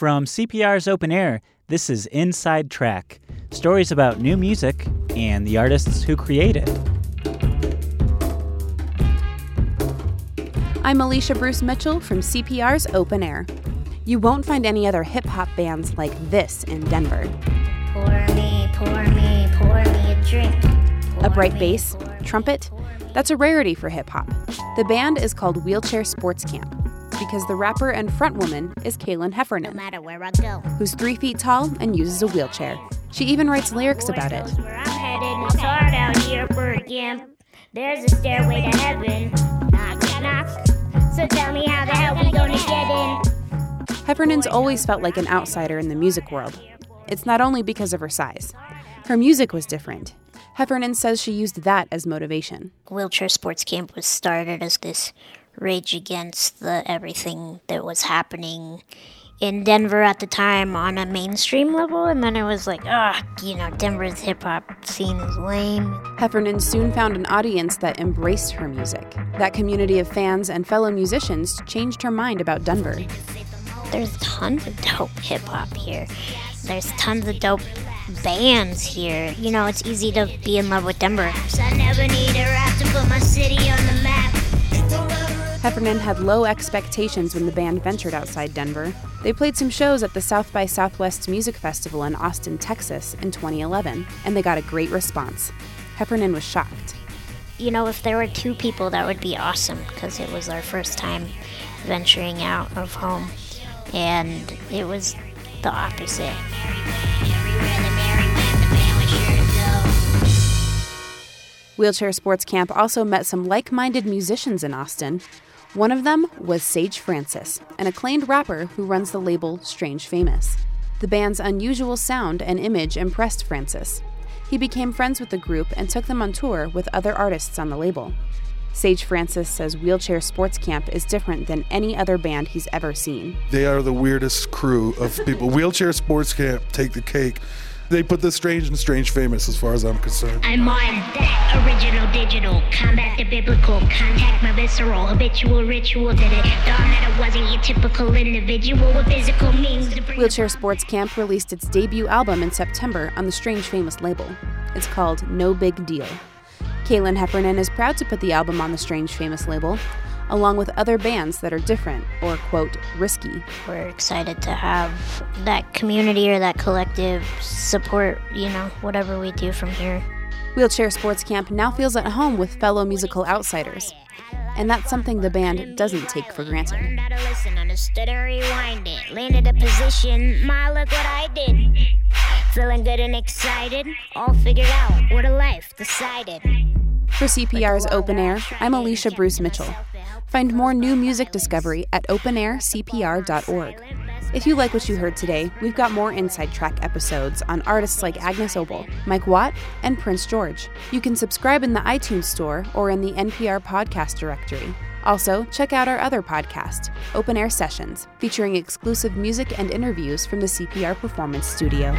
From CPR's Open Air, this is Inside Track stories about new music and the artists who create it. I'm Alicia Bruce Mitchell from CPR's Open Air. You won't find any other hip hop bands like this in Denver. Pour me, pour me, pour me a drink. A bright bass, trumpet, that's a rarity for hip hop. The band is called Wheelchair Sports Camp because the rapper and frontwoman is Kalyn Heffernan, I go. who's three feet tall and uses a wheelchair. She even writes lyrics about it. Where I'm headed, it's hard out here for a camp. There's a stairway to heaven. Knock, knock. So tell me how the hell we gonna get in? Heffernan's always felt like an outsider in the music world. It's not only because of her size. Her music was different. Heffernan says she used that as motivation. Wheelchair Sports Camp was started as this rage against the everything that was happening in Denver at the time on a mainstream level, and then it was like, ah, you know, Denver's hip hop scene is lame. Heffernan soon found an audience that embraced her music. That community of fans and fellow musicians changed her mind about Denver. There's tons of dope hip hop here. There's tons of dope bands here. You know, it's easy to be in love with Denver. Heffernan had low expectations when the band ventured outside Denver. They played some shows at the South by Southwest Music Festival in Austin, Texas in 2011, and they got a great response. Heffernan was shocked. You know, if there were two people, that would be awesome because it was our first time venturing out of home, and it was the opposite. Wheelchair Sports Camp also met some like minded musicians in Austin. One of them was Sage Francis, an acclaimed rapper who runs the label Strange Famous. The band's unusual sound and image impressed Francis. He became friends with the group and took them on tour with other artists on the label. Sage Francis says Wheelchair Sports Camp is different than any other band he's ever seen. They are the weirdest crew of people. Wheelchair Sports Camp take the cake. They put the strange and strange famous as far as I'm concerned. I'm on that original digital, combat the biblical, contact my visceral, habitual ritual. Did it dawn that I wasn't your typical individual with physical means to bring Wheelchair Sports Camp released its debut album in September on the Strange Famous label. It's called No Big Deal. Kalyn Heffernan is proud to put the album on the Strange Famous label, along with other bands that are different or, quote, risky. We're excited to have that community or that collective support, you know, whatever we do from here. Wheelchair Sports Camp now feels at home with fellow musical outsiders. And that's something the band doesn't take for granted. Learned how to listen, understood and rewind it. Landed a position, my look what I did. Feeling good and excited, all figured out. What a life decided. For CPR's Open Air, I'm Alicia Bruce Mitchell. Find more new music discovery at openaircpr.org. If you like what you heard today, we've got more Inside Track episodes on artists like Agnes Obel, Mike Watt, and Prince George. You can subscribe in the iTunes Store or in the NPR podcast directory. Also, check out our other podcast, Open Air Sessions, featuring exclusive music and interviews from the CPR Performance Studio.